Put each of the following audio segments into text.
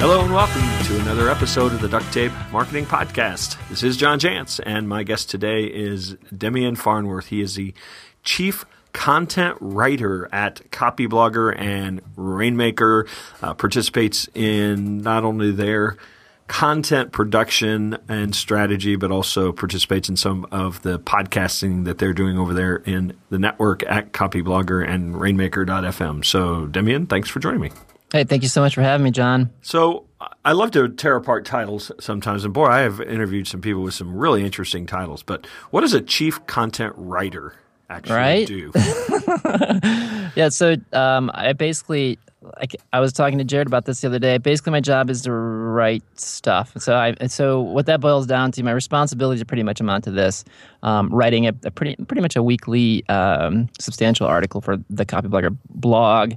Hello and welcome to another episode of the Duct Tape Marketing Podcast. This is John Jantsch, and my guest today is Demian Farnworth. He is the Chief Content Writer at Copyblogger and Rainmaker. Uh, participates in not only their content production and strategy, but also participates in some of the podcasting that they're doing over there in the network at Copyblogger and Rainmaker.fm. So, Demian, thanks for joining me. Hey, thank you so much for having me, John. So I love to tear apart titles sometimes, and boy, I have interviewed some people with some really interesting titles. But what does a chief content writer actually right? do? yeah, so um, I basically, like, I was talking to Jared about this the other day. Basically, my job is to write stuff. So, I so what that boils down to, my responsibilities are pretty much amount to this: um, writing a, a, pretty pretty much a weekly um, substantial article for the Copyblogger blog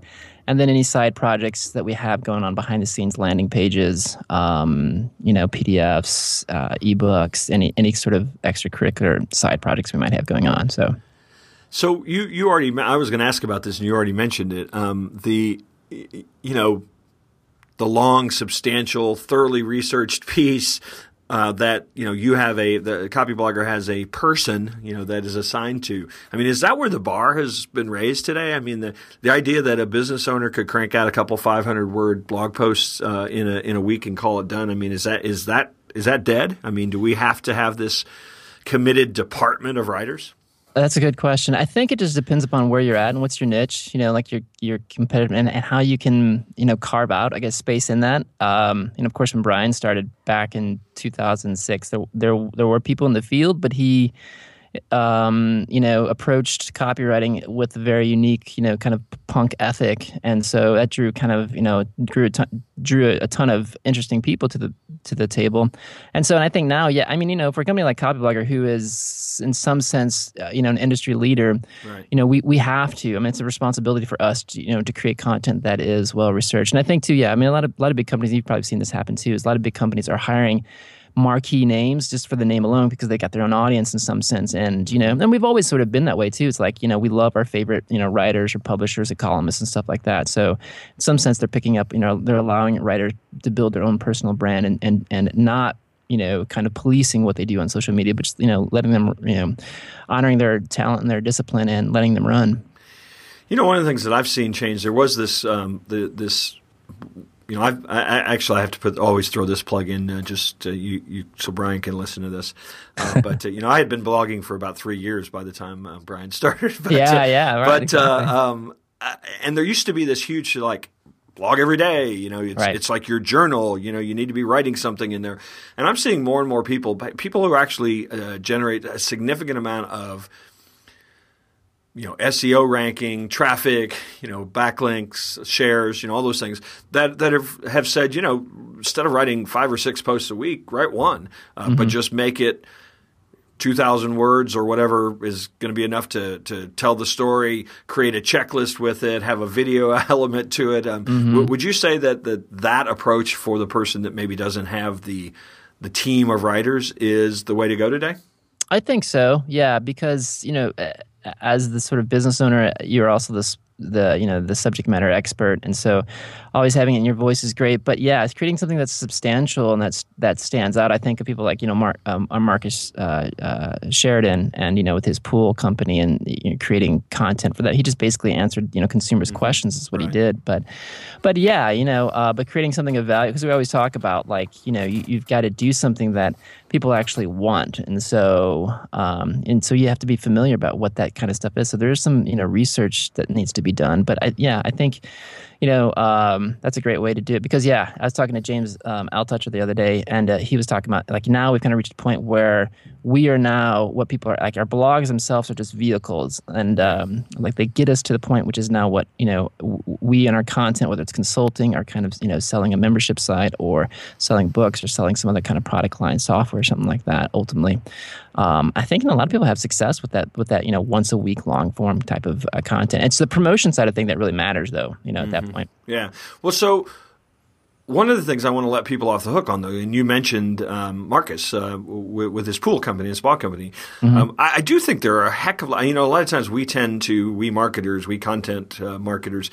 and then any side projects that we have going on behind the scenes landing pages um, you know pdfs uh, ebooks any any sort of extracurricular side projects we might have going on. So so you you already i was going to ask about this and you already mentioned it. Um, the you know the long substantial thoroughly researched piece uh, that you know you have a the Copyblogger has a person you know that is assigned to. I mean, is that where the bar has been raised today? I mean, the the idea that a business owner could crank out a couple 500 word blog posts uh, in a in a week and call it done. I mean, is that is that is that dead? I mean, do we have to have this committed department of writers? That's a good question. I think it just depends upon where you're at and what's your niche, you know, like your your competitive and, and how you can, you know, carve out, I guess, space in that. Um, and of course, when Brian started back in 2006, there there there were people in the field, but he um, you know, approached copywriting with a very unique, you know, kind of punk ethic, and so that drew kind of, you know, drew a ton, drew a ton of interesting people to the to the table, and so and I think now, yeah, I mean, you know, for a company like Copyblogger, who is in some sense, uh, you know, an industry leader, right. you know, we we have to. I mean, it's a responsibility for us, to, you know, to create content that is well researched, and I think too, yeah, I mean, a lot of a lot of big companies, you've probably seen this happen too, is a lot of big companies are hiring marquee names just for the name alone because they got their own audience in some sense. And, you know, and we've always sort of been that way too. It's like, you know, we love our favorite, you know, writers or publishers or columnists and stuff like that. So in some sense they're picking up, you know, they're allowing writers to build their own personal brand and, and, and not you know, kind of policing what they do on social media, but just, you know, letting them, you know, honoring their talent and their discipline and letting them run. You know, one of the things that I've seen change, there was this, um, the, this you know, I've, I, actually I have to put always throw this plug in uh, just uh, you, you so Brian can listen to this. Uh, but uh, you know, I had been blogging for about three years by the time uh, Brian started. but, yeah, uh, yeah, right, But exactly. um, and there used to be this huge like blog every day. You know, it's, right. it's like your journal. You know, you need to be writing something in there. And I'm seeing more and more people, people who actually generate a significant amount of you know SEO ranking, traffic, you know backlinks, shares, you know all those things that that have have said you know instead of writing five or six posts a week, write one, uh, mm-hmm. but just make it two thousand words or whatever is going to be enough to to tell the story. Create a checklist with it, have a video element to it. Um, mm-hmm. w- would you say that that that approach for the person that maybe doesn't have the the team of writers is the way to go today? I think so. Yeah, because you know as the sort of business owner, you're also this the you know the subject matter expert, and so always having it in your voice is great. But yeah, it's creating something that's substantial and that's that stands out. I think of people like you know Mark, um, uh, Marcus uh, uh, Sheridan, and you know with his pool company and you know, creating content for that. He just basically answered you know consumers' mm-hmm. questions is what right. he did. But but yeah, you know, uh, but creating something of value because we always talk about like you know you, you've got to do something that people actually want. And so um, and so you have to be familiar about what that kind of stuff is. So there's some you know research that needs to be done. But I, yeah i think you know, um, that's a great way to do it. Because yeah, I was talking to James um, Altucher the other day, and uh, he was talking about like now we've kind of reached a point where we are now what people are like our blogs themselves are just vehicles, and um, like they get us to the point which is now what you know we and our content, whether it's consulting or kind of you know selling a membership site or selling books or selling some other kind of product line software or something like that. Ultimately, um, I think a lot of people have success with that with that you know once a week long form type of uh, content. It's the promotion side of thing that really matters, though. You know, at mm-hmm. that point. Yeah. Well, so one of the things I want to let people off the hook on, though, and you mentioned um, Marcus uh, with, with, his pool company, his spa company. Mm-hmm. Um, I, I, do think there are a heck of, you know, a lot of times we tend to, we marketers, we content uh, marketers,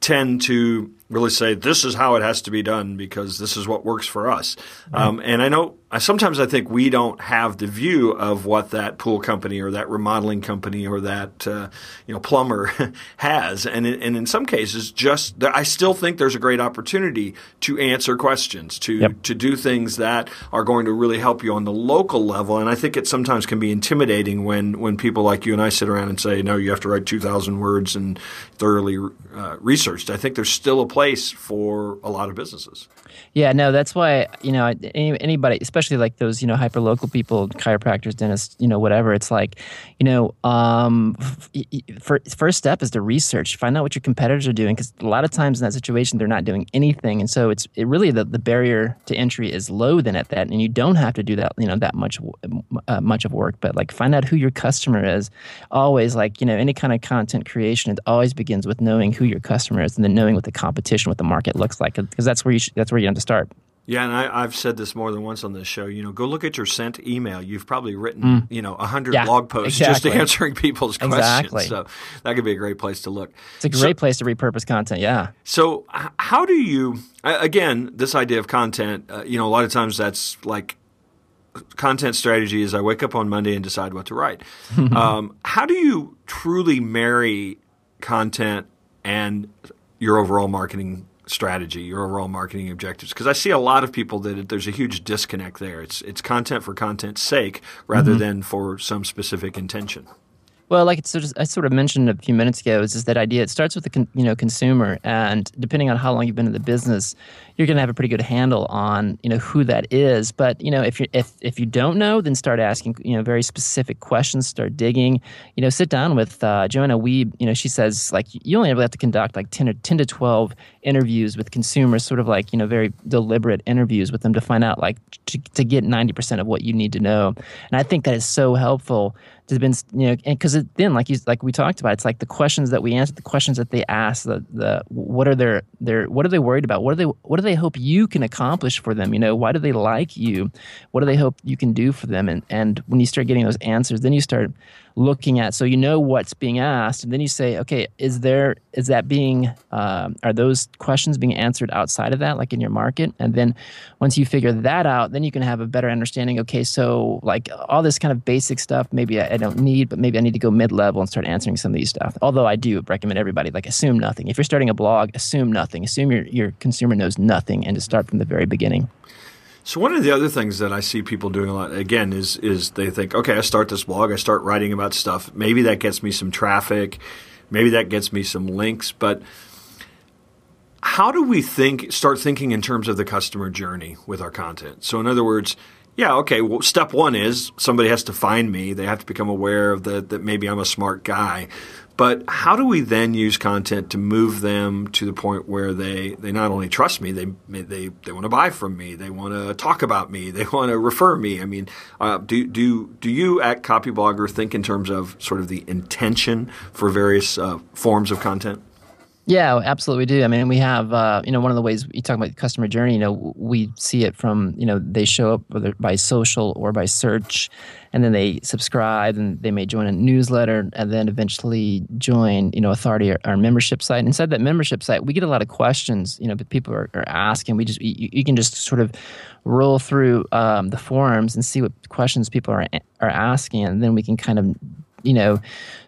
tend to really say this is how it has to be done because this is what works for us. Right. Um, and I know I, sometimes I think we don't have the view of what that pool company or that remodeling company or that uh, you know plumber has, and in, and in some cases, just I still think there's a great opportunity to answer questions, to yep. to do things that are going to really help you on the local level. And I think it sometimes can be intimidating when when people like you and I sit around and say, no, you have to write two thousand words and thoroughly uh, researched. I think there's still a place for a lot of businesses. Yeah, no, that's why you know anybody, especially like those you know hyper local people, chiropractors, dentists, you know whatever. It's like, you know, um, for, first step is to research, find out what your competitors are doing, because a lot of times in that situation they're not doing anything, and so it's it really the, the barrier to entry is low then at that, and you don't have to do that you know that much uh, much of work, but like find out who your customer is. Always like you know any kind of content creation, it always begins with knowing who your customer is, and then knowing what the competition, what the market looks like, because that's where you should, that's where you have to start. Yeah, and I, have said this more than once on this show. You know, go look at your sent email. You've probably written, mm. you know, a hundred yeah, blog posts exactly. just answering people's exactly. questions. So that could be a great place to look. It's a great so, place to repurpose content. Yeah. So how do you? Again, this idea of content. Uh, you know, a lot of times that's like content strategy is I wake up on Monday and decide what to write. um, how do you truly marry content and your overall marketing strategy, your overall marketing objectives? Because I see a lot of people that there's a huge disconnect there. It's it's content for content's sake rather mm-hmm. than for some specific intention. Well, like it's I sort of mentioned a few minutes ago, is just that idea. It starts with the con, you know consumer, and depending on how long you've been in the business, you're going to have a pretty good handle on you know who that is. But you know if you if if you don't know, then start asking you know very specific questions. Start digging. You know, sit down with uh, Joanna Wiebe. You know, she says like you only ever have to conduct like ten or ten to twelve interviews with consumers, sort of like you know very deliberate interviews with them to find out like to, to get ninety percent of what you need to know. And I think that is so helpful to been you know because then like you like we talked about it's like the questions that we answer the questions that they ask the the what are their their what are they worried about? What are they what do they hope you can accomplish for them? You know why do they like you? What do they hope you can do for them? And and when you start getting those answers then you start looking at. So you know what's being asked and then you say okay is there is that being uh, are those questions being answered outside of that like in your market? And then once you figure that out then you can have a better understanding okay so like all this kind of basic stuff maybe I, I don't need but maybe i need to go mid-level and start answering some of these stuff. Although i do recommend everybody like assume nothing. If you're starting a blog assume nothing. Assume your, your consumer knows nothing and to start from the very beginning so one of the other things that I see people doing a lot again is is they think, okay, I start this blog, I start writing about stuff. Maybe that gets me some traffic, maybe that gets me some links, but how do we think start thinking in terms of the customer journey with our content? So in other words, yeah, okay, well step 1 is somebody has to find me, they have to become aware of the, that maybe I'm a smart guy. But how do we then use content to move them to the point where they, they not only trust me, they they they want to buy from me, they want to talk about me, they want to refer me. I mean, uh, do do do you at Copyblogger think in terms of sort of the intention for various uh, forms of content? Yeah, absolutely, we do. I mean, we have uh, you know one of the ways you talk about customer journey. You know, we see it from you know they show up whether by social or by search, and then they subscribe and they may join a newsletter and then eventually join you know authority or our membership site. Inside that membership site, we get a lot of questions. You know, that people are, are asking. We just you, you, can just sort of roll through um, the forums and see what questions people are are asking, and then we can kind of you know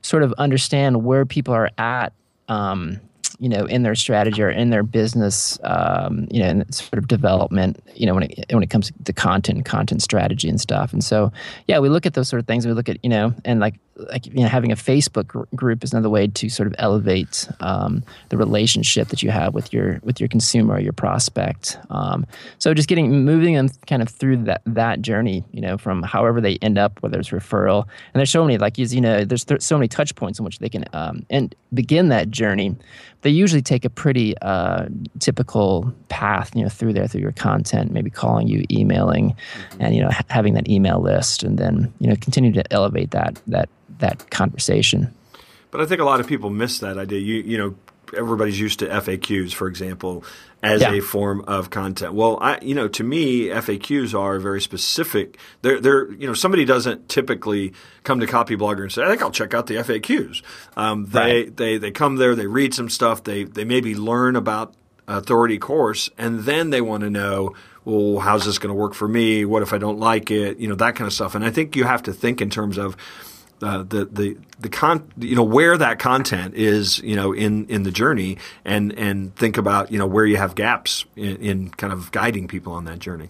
sort of understand where people are at. Um, you know, in their strategy or in their business, um, you know, in sort of development, you know, when it when it comes to the content, content strategy and stuff. And so, yeah, we look at those sort of things. We look at, you know, and like like you know having a Facebook group is another way to sort of elevate um, the relationship that you have with your with your consumer or your prospect. Um, so just getting moving them kind of through that that journey, you know, from however they end up, whether it's referral, and there's so many like you know there's th- so many touch points in which they can um, and begin that journey. They usually take a pretty uh, typical path, you know, through there through your content, maybe calling you, emailing, mm-hmm. and you know ha- having that email list, and then you know continue to elevate that that that conversation. But I think a lot of people miss that idea. You you know, everybody's used to FAQs, for example, as yeah. a form of content. Well, I you know, to me, FAQs are very specific. They're they're you know, somebody doesn't typically come to Copyblogger and say, "I think I'll check out the FAQs." Um, they right. they they come there, they read some stuff, they they maybe learn about authority course, and then they want to know, well, how's this going to work for me? What if I don't like it? You know, that kind of stuff. And I think you have to think in terms of uh, the the the con you know where that content is you know in in the journey and and think about you know where you have gaps in, in kind of guiding people on that journey.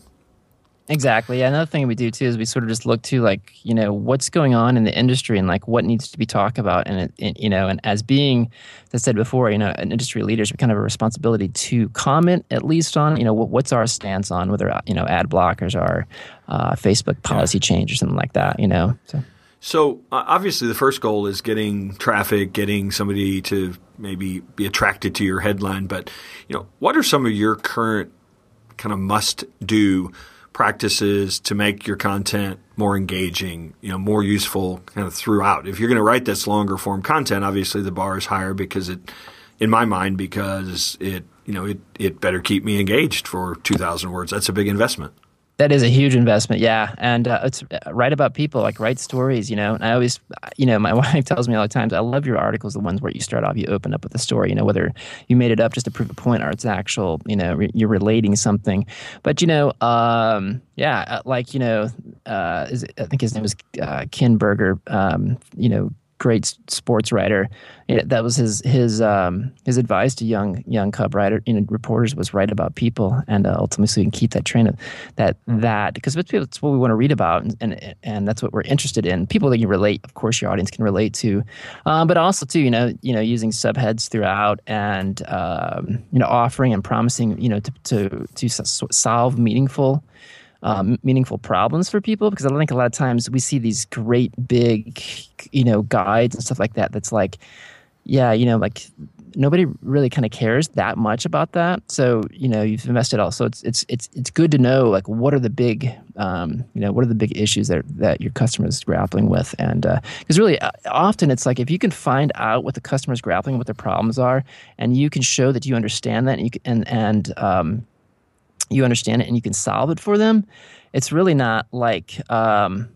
Exactly. Yeah, another thing we do too is we sort of just look to like you know what's going on in the industry and like what needs to be talked about and it, it, you know and as being as I said before you know an industry leaders we kind of a responsibility to comment at least on you know what, what's our stance on whether you know ad blockers are uh, Facebook policy yeah. change or something like that you know so. So uh, obviously, the first goal is getting traffic, getting somebody to maybe be attracted to your headline. But you know, what are some of your current kind of must-do practices to make your content more engaging, you know, more useful kind of throughout. If you're going to write this longer form content, obviously the bar is higher because it, in my mind, because it, you know, it, it better keep me engaged for 2,000 words. That's a big investment. That is a huge investment, yeah. And uh, it's uh, write about people, like write stories, you know. And I always, you know, my wife tells me all the times, I love your articles, the ones where you start off, you open up with a story, you know, whether you made it up just to prove a point or it's actual, you know, re- you're relating something. But you know, um, yeah, uh, like you know, uh, is, I think his name was uh, Ken Berger, um, you know, great sports writer. that was his his um, his advice to young young cub writer you know reporters was write about people and uh, ultimately so you can keep that train of that that because it's what we want to read about and, and and that's what we're interested in. People that you relate of course your audience can relate to um, but also too you know you know using subheads throughout and um, you know offering and promising you know to to to solve meaningful um, meaningful problems for people because I think a lot of times we see these great big, you know, guides and stuff like that. That's like, yeah, you know, like nobody really kind of cares that much about that. So you know, you've invested all. So it's it's it's it's good to know like what are the big, um, you know, what are the big issues that that your customers grappling with, and because uh, really uh, often it's like if you can find out what the customer's grappling, with what their problems are, and you can show that you understand that, and you can, and and um, you understand it and you can solve it for them, it's really not like um,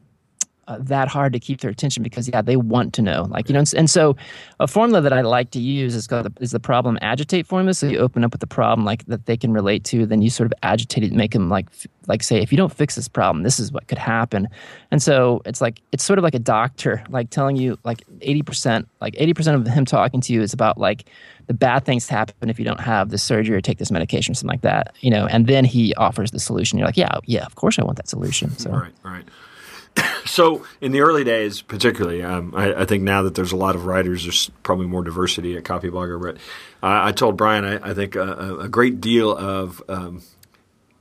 uh, that hard to keep their attention because yeah, they want to know. Like you know, and, so a formula that I like to use is called is the problem agitate formula. So you open up with the problem like that they can relate to, then you sort of agitate it, make them like like say if you don't fix this problem, this is what could happen. And so it's like it's sort of like a doctor like telling you like eighty percent like eighty percent of him talking to you is about like the bad things happen if you don't have this surgery or take this medication or something like that. You know, and then he offers the solution. You're like, yeah, yeah, of course I want that solution. So right, right. so in the early days, particularly, um, I, I, think now that there's a lot of writers, there's probably more diversity at Copyblogger. But uh, I told Brian, I, I think a, a, great deal of um,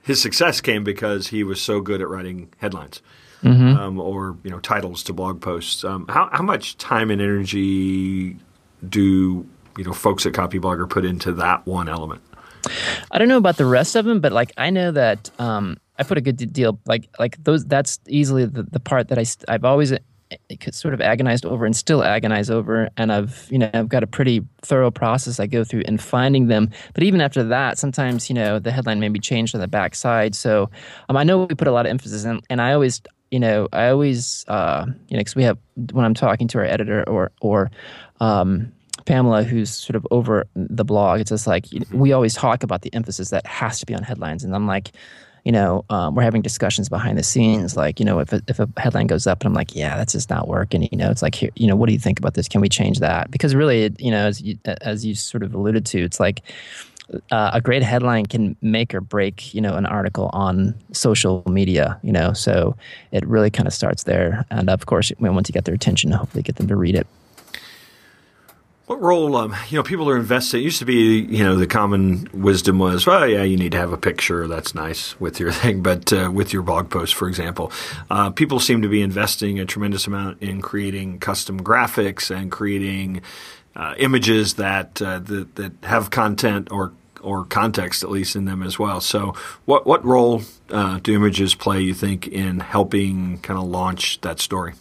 his success came because he was so good at writing headlines. Mm-hmm. Um, or you know titles to blog posts. Um, how, how much time and energy do you know folks at Copyblogger put into that one element? I don't know about the rest of them, but like I know that um, I put a good deal like like those. That's easily the, the part that I I've always uh, sort of agonized over and still agonize over and i've you know i've got a pretty thorough process i go through in finding them but even after that sometimes you know the headline may be changed on the backside so um, i know we put a lot of emphasis in and i always you know i always uh, you know because we have when i'm talking to our editor or or um, Pamela, who's sort of over the blog, it's just like we always talk about the emphasis that has to be on headlines, and I'm like, you know, um, we're having discussions behind the scenes, like you know, if a, if a headline goes up, and I'm like, yeah, that's just not working. You know, it's like, here, you know, what do you think about this? Can we change that? Because really, it, you know, as you as you sort of alluded to, it's like. Uh, a great headline can make or break, you know, an article on social media, you know. So it really kind of starts there, and of course, once you get their attention, and hopefully get them to read it. What role, um, you know, people are investing? It used to be, you know, the common wisdom was, well, yeah, you need to have a picture. That's nice with your thing. But uh, with your blog post, for example, uh, people seem to be investing a tremendous amount in creating custom graphics and creating uh, images that, uh, that that have content or or context at least in them as well. So, what what role uh, do images play? You think in helping kind of launch that story?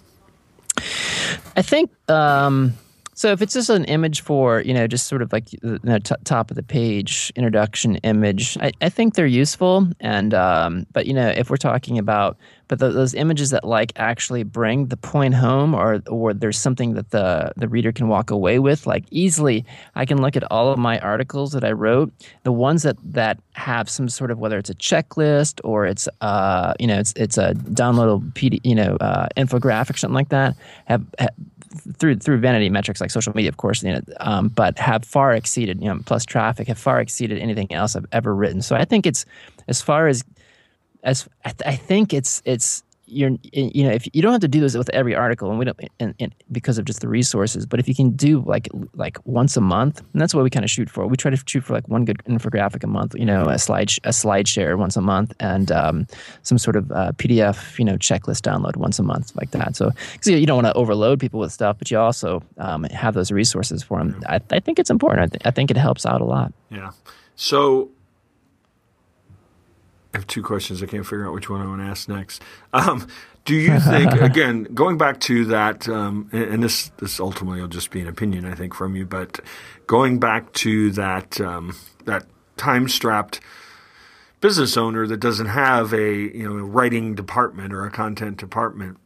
I think. Um So if it's just an image for, you know, just sort of like the you know, t- top of the page introduction image, I, I think they're useful. And um, but you know, if we're talking about but the, those images that like actually bring the point home, or or there's something that the the reader can walk away with, like easily, I can look at all of my articles that I wrote, the ones that that have some sort of whether it's a checklist or it's uh you know it's it's a downloadable PD you know uh, infographic something like that have, have through through vanity metrics like social media, of course, you know, um, but have far exceeded, you know, plus traffic have far exceeded anything else I've ever written. So I think it's as far as as I, th- I think it's it's you're you know if you don't have to do this with every article and we don't and, and because of just the resources but if you can do like like once a month and that's what we kind of shoot for. We try to shoot for like one good infographic a month you know a slide a slide share once a month and um, some sort of uh, pdf you know checklist download once a month like that. So because you, don't want to overload people with stuff but you also um, have those resources for them I, I think it's important. I, th- I think it helps out a lot. Yeah. So I have two questions. I can't figure out which one I want to ask next. Um, do you think, again, going back to that, um, and this this ultimately will just be an opinion, I think, from you, but going back to that um, that time strapped business owner that doesn't have a you know a writing department or a content department,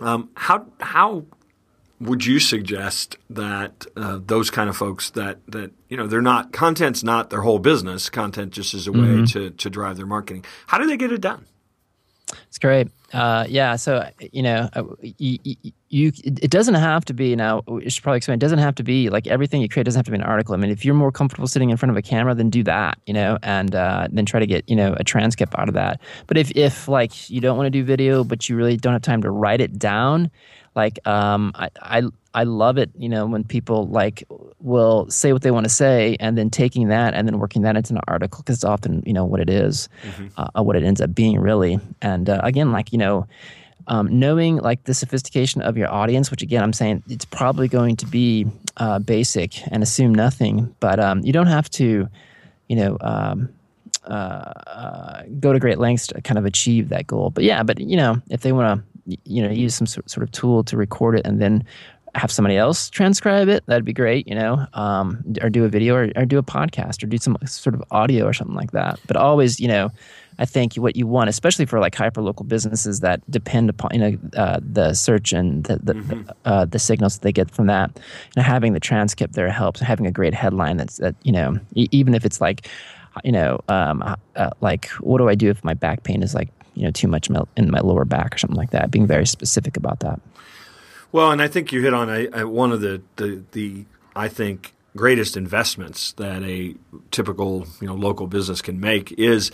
um, how how would you suggest that uh, those kind of folks that that you know they're not content's not their whole business. Content just is a way mm-hmm. to to drive their marketing. How do they get it done it's great. Uh, yeah so you know you, uh, you, it doesn't have to be now you should probably explain it doesn't have to be like everything you create doesn't have to be an article. I mean if you're more comfortable sitting in front of a camera then do that you know and uh, then try to get you know a transcript out of that. But if if like you don't want to do video but you really don't have time to write it down like um, I, I I love it, you know, when people like will say what they want to say and then taking that and then working that into an article because it's often, you know, what it is, mm-hmm. uh, what it ends up being really. And uh, again, like, you know, um, knowing like the sophistication of your audience, which again, I'm saying it's probably going to be uh, basic and assume nothing, but um, you don't have to, you know, um, uh, uh, go to great lengths to kind of achieve that goal. But yeah, but you know, if they want to you know use some sort of tool to record it and then have somebody else transcribe it that'd be great you know um, or do a video or, or do a podcast or do some sort of audio or something like that but always you know I think what you want, especially for like hyper local businesses that depend upon you know uh, the search and the the, mm-hmm. uh, the, signals that they get from that, you know, having the transcript there helps. Having a great headline that's that you know e- even if it's like you know um, uh, like what do I do if my back pain is like you know too much in my lower back or something like that. Being very specific about that. Well, and I think you hit on a, a, one of the, the the I think greatest investments that a typical you know local business can make is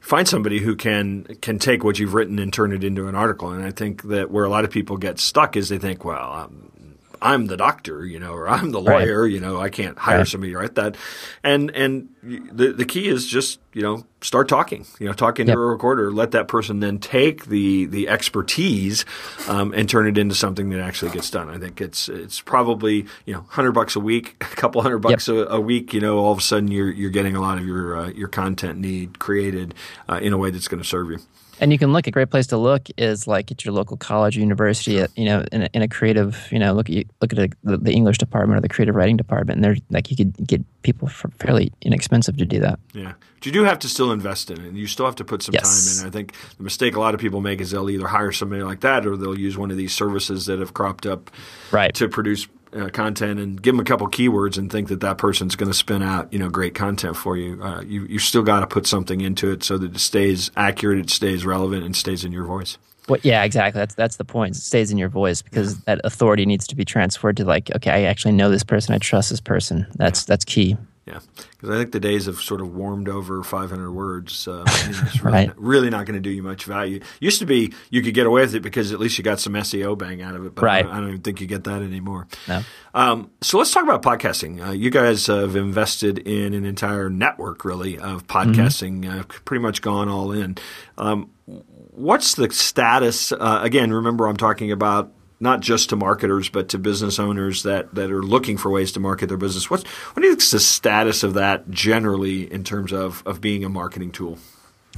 find somebody who can can take what you've written and turn it into an article. And I think that where a lot of people get stuck is they think, well, um, I'm the doctor, you know, or I'm the lawyer, right. you know, I can't hire right. somebody right? that. And and the the key is just you know start talking, you know, talking yep. to a recorder. Let that person then take the the expertise um, and turn it into something that actually gets done. I think it's it's probably you know hundred bucks a week, a couple hundred bucks yep. a, a, week. You know, all of a sudden you're you're getting a lot of your uh, your content need created uh, in a way that's going to serve you. And you can look. A great place to look is like at your local college or university. At, you know, in a, in a creative. You know, look at look at a, the, the, English department or the creative writing department. And they're like you could get people for fairly inexpensive to do that. Yeah, but you do have to still invest in it. And you still have to put some yes. time in. I think the mistake a lot of people make is they'll either hire somebody like that or they'll use one of these services that have cropped up right. to produce uh, content and give them a couple keywords and think that that person's going to spin out you know great content for you. Uh, you you still got to put something into it so that it stays accurate, it stays relevant, and stays in your voice. Well, yeah, exactly. That's that's the point. It stays in your voice because yeah. that authority needs to be transferred to like, okay, I actually know this person. I trust this person. That's yeah. that's key. Yeah, because I think the days have sort of warmed over 500 words. Uh, it's really, right. not, really not going to do you much value. Used to be you could get away with it because at least you got some SEO bang out of it, but right. I, don't, I don't even think you get that anymore. No. Um, so let's talk about podcasting. Uh, you guys have invested in an entire network, really, of mm-hmm. podcasting. Mm-hmm. Uh, pretty much gone all in. Um, what's the status? Uh, again, remember I'm talking about not just to marketers, but to business owners that, that are looking for ways to market their business. What's what do you think is the status of that generally in terms of, of being a marketing tool?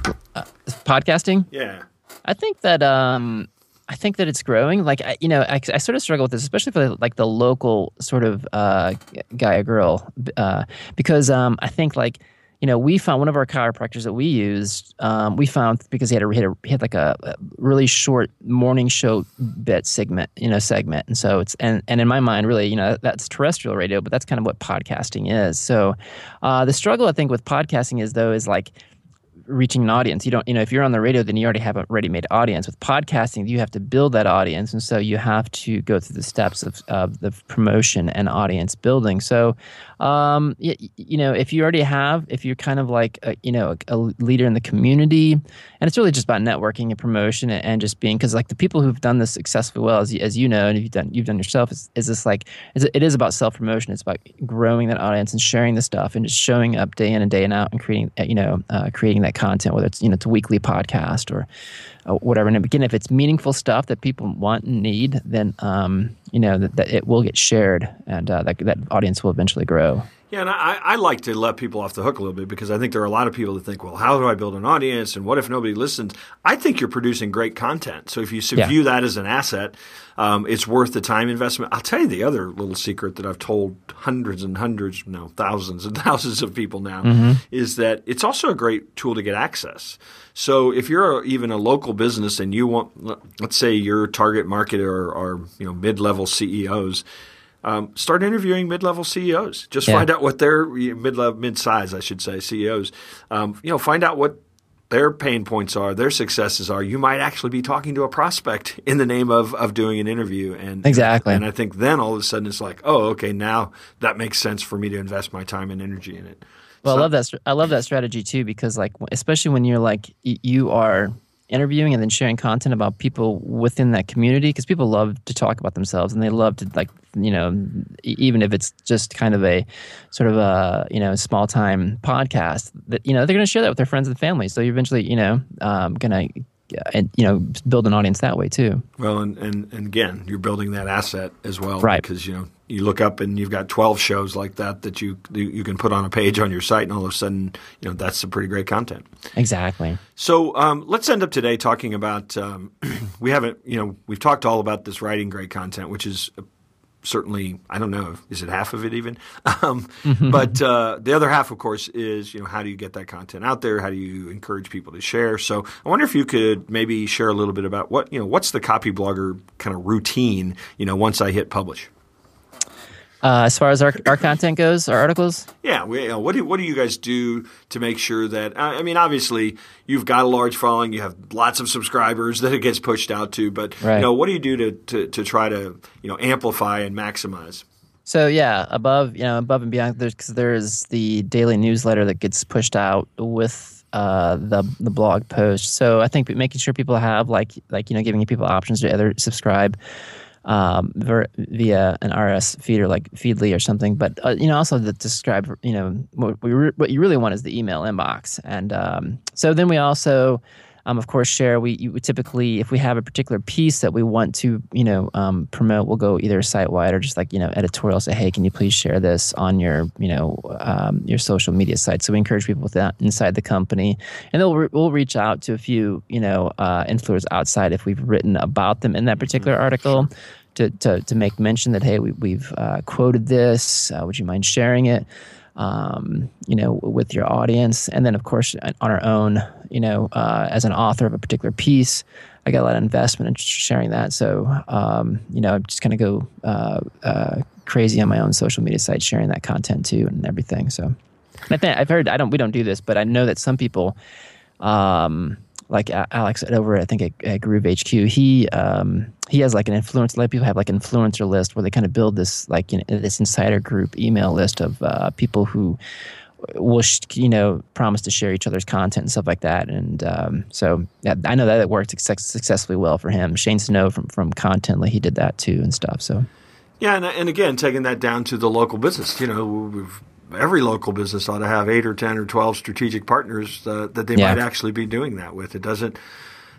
Uh, podcasting? Yeah. I think that um, I think that it's growing. Like I, you know, I, I sort of struggle with this, especially for like the local sort of uh, guy or girl, uh, because um, I think like you know, we found one of our chiropractors that we used. Um, we found because he had a, he had, a, like a, a, really short morning show bit segment, you know, segment, and so it's and and in my mind, really, you know, that's terrestrial radio, but that's kind of what podcasting is. So, uh, the struggle I think with podcasting is though is like reaching an audience. You don't, you know, if you're on the radio, then you already have a ready-made audience. With podcasting, you have to build that audience, and so you have to go through the steps of, of the promotion and audience building. So, um, you, you know, if you already have, if you're kind of like, a, you know, a, a, leader in the community, and it's really just about networking and promotion and, and just being, because like the people who've done this successfully well, as, as you know, and you've done, you've done yourself, is, is this like, is it, is about self promotion. It's about growing that audience and sharing the stuff and just showing up day in and day out and creating, you know, uh, creating that content, whether it's you know it's a weekly podcast or uh, whatever. And again, if it's meaningful stuff that people want and need, then um, you know that, that, it will get shared and uh, that that audience will eventually grow. Yeah, and I, I like to let people off the hook a little bit because I think there are a lot of people that think, well, how do I build an audience and what if nobody listens? I think you're producing great content. So if you yeah. view that as an asset, um, it's worth the time investment. I'll tell you the other little secret that I've told hundreds and hundreds, no, thousands and thousands of people now mm-hmm. is that it's also a great tool to get access. So if you're a, even a local business and you want, let's say your target market are, are you know mid-level CEOs – um, start interviewing mid-level CEOs. Just yeah. find out what their mid-level, mid-size, I should say, CEOs. Um, you know, find out what their pain points are, their successes are. You might actually be talking to a prospect in the name of of doing an interview, and exactly. And I think then all of a sudden it's like, oh, okay, now that makes sense for me to invest my time and energy in it. Well, so, I love that. I love that strategy too, because like, especially when you're like, you are interviewing and then sharing content about people within that community because people love to talk about themselves and they love to like you know even if it's just kind of a sort of a you know small time podcast that you know they're going to share that with their friends and family. So you're eventually you know um, going to and you know build an audience that way too. Well and, and and again you're building that asset as well right. because you know you look up and you've got 12 shows like that that you you can put on a page on your site and all of a sudden you know that's some pretty great content. Exactly. So um, let's end up today talking about um, we haven't you know we've talked all about this writing great content which is certainly I don't know is it half of it even? Um, but uh, the other half of course is you know how do you get that content out there? How do you encourage people to share? So I wonder if you could maybe share a little bit about what you know what's the Copyblogger kind of routine you know once I hit publish uh, as far as our, our content goes, our articles? Yeah. We, you know, what, do, what do you guys do to make sure that, I mean, obviously you've got a large following, you have lots of subscribers that it gets pushed out to, but, right. you know, what do you do to, to, to try to, you know, amplify and maximize? So yeah, above you know above and beyond, there's cause there's the daily newsletter that gets pushed out with uh, the the blog post. So I think making sure people have like like you know giving people options to either subscribe um, via an RS feeder like Feedly or something. But uh, you know, also to describe, you know, what, we re- what you really want is the email inbox. And um, so then we also, um, of course, share. We, we, typically, if we have a particular piece that we want to, you know, um, promote, we'll go either site wide or just like you know, editorial. Say, hey, can you please share this on your, you know, um, your social media site? So we encourage people with that inside the company, and re- we'll reach out to a few, you know, uh, influencers outside if we've written about them in that particular mm-hmm. article to, to, to make mention that, hey, we, have uh, quoted this. Uh, would you mind sharing it? Um, you know, with your audience, and then of course on our own, you know, uh, as an author of a particular piece, I got a lot of investment in sharing that. So, um, you know, I'm just kind of go uh, uh, crazy on my own social media site, sharing that content too, and everything. So, I think I've heard I don't we don't do this, but I know that some people. Um, like Alex over I think at, at Groove HQ, he um, he has like an influence. A lot of people have like influencer list where they kind of build this like you know, this insider group email list of uh, people who will you know promise to share each other's content and stuff like that. And um, so yeah, I know that it worked successfully well for him. Shane Snow from from Contently, he did that too and stuff. So. Yeah, and, and again, taking that down to the local business, you know, we've every local business ought to have eight or ten or twelve strategic partners uh, that they yeah. might actually be doing that with. It doesn't,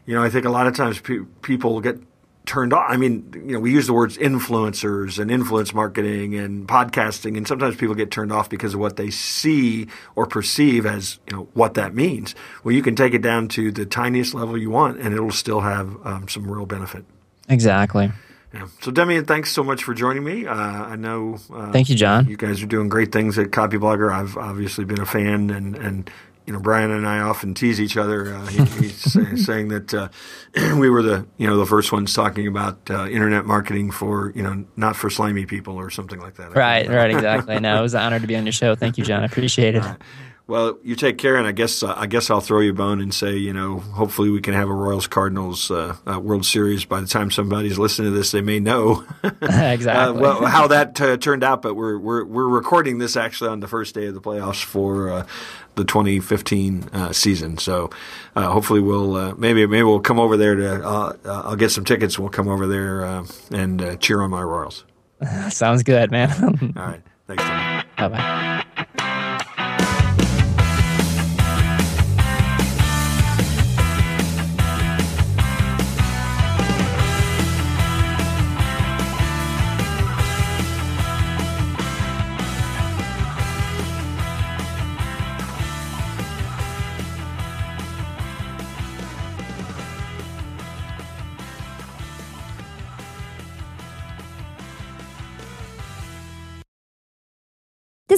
you know. I think a lot of times pe- people get turned off. I mean, you know, we use the words influencers and influence marketing and podcasting, and sometimes people get turned off because of what they see or perceive as you know what that means. Well, you can take it down to the tiniest level you want, and it'll still have um, some real benefit. Exactly. Yeah. So, Demian, thanks so much for joining me. Uh, I know. Uh, Thank you, John. You guys are doing great things at Copyblogger. I've obviously been a fan, and and you know, Brian and I often tease each other. Uh, he, he's say, saying that uh, we were the you know the first ones talking about uh, internet marketing for you know not for slimy people or something like that. Right, right, exactly. no, it was an honor to be on your show. Thank you, John. I appreciate it. Well, you take care, and I guess uh, I guess I'll throw you a bone and say, you know, hopefully we can have a Royals Cardinals uh, uh, World Series by the time somebody's listening to this. They may know exactly uh, well, how that uh, turned out, but we're we're we're recording this actually on the first day of the playoffs for uh, the 2015 season. So hopefully we'll maybe maybe we'll come over there to I'll get some tickets. We'll come over there and cheer on my Royals. Sounds good, man. All right, thanks. Bye bye.